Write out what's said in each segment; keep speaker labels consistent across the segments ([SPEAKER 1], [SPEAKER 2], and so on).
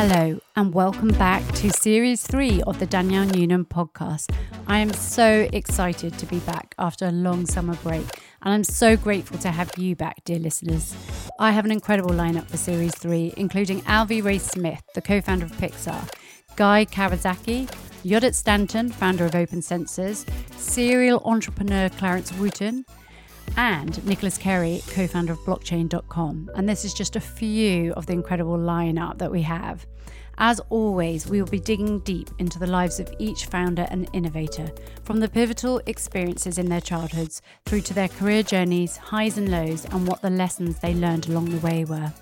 [SPEAKER 1] Hello, and welcome back to Series 3 of the Danielle Newnham podcast. I am so excited to be back after a long summer break, and I'm so grateful to have you back, dear listeners. I have an incredible lineup for Series 3, including Alvy Ray Smith, the co founder of Pixar, Guy Kawasaki, Yodit Stanton, founder of Open Sensors, serial entrepreneur Clarence Wooten, and Nicolas Cary, co founder of blockchain.com. And this is just a few of the incredible lineup that we have. As always, we will be digging deep into the lives of each founder and innovator, from the pivotal experiences in their childhoods through to their career journeys, highs and lows, and what the lessons they learned along the way were.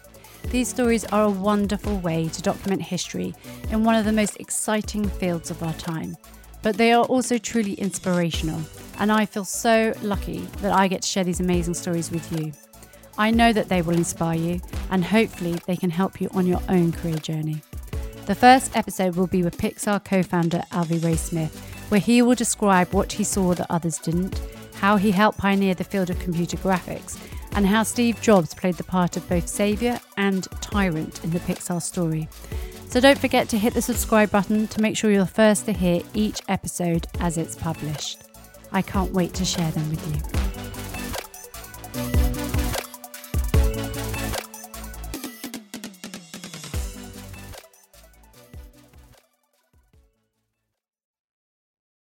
[SPEAKER 1] These stories are a wonderful way to document history in one of the most exciting fields of our time, but they are also truly inspirational and I feel so lucky that I get to share these amazing stories with you. I know that they will inspire you, and hopefully, they can help you on your own career journey. The first episode will be with Pixar co founder Alvy Ray Smith, where he will describe what he saw that others didn't, how he helped pioneer the field of computer graphics, and how Steve Jobs played the part of both savior and tyrant in the Pixar story. So don't forget to hit the subscribe button to make sure you're the first to hear each episode as it's published. I can't wait to share them with you.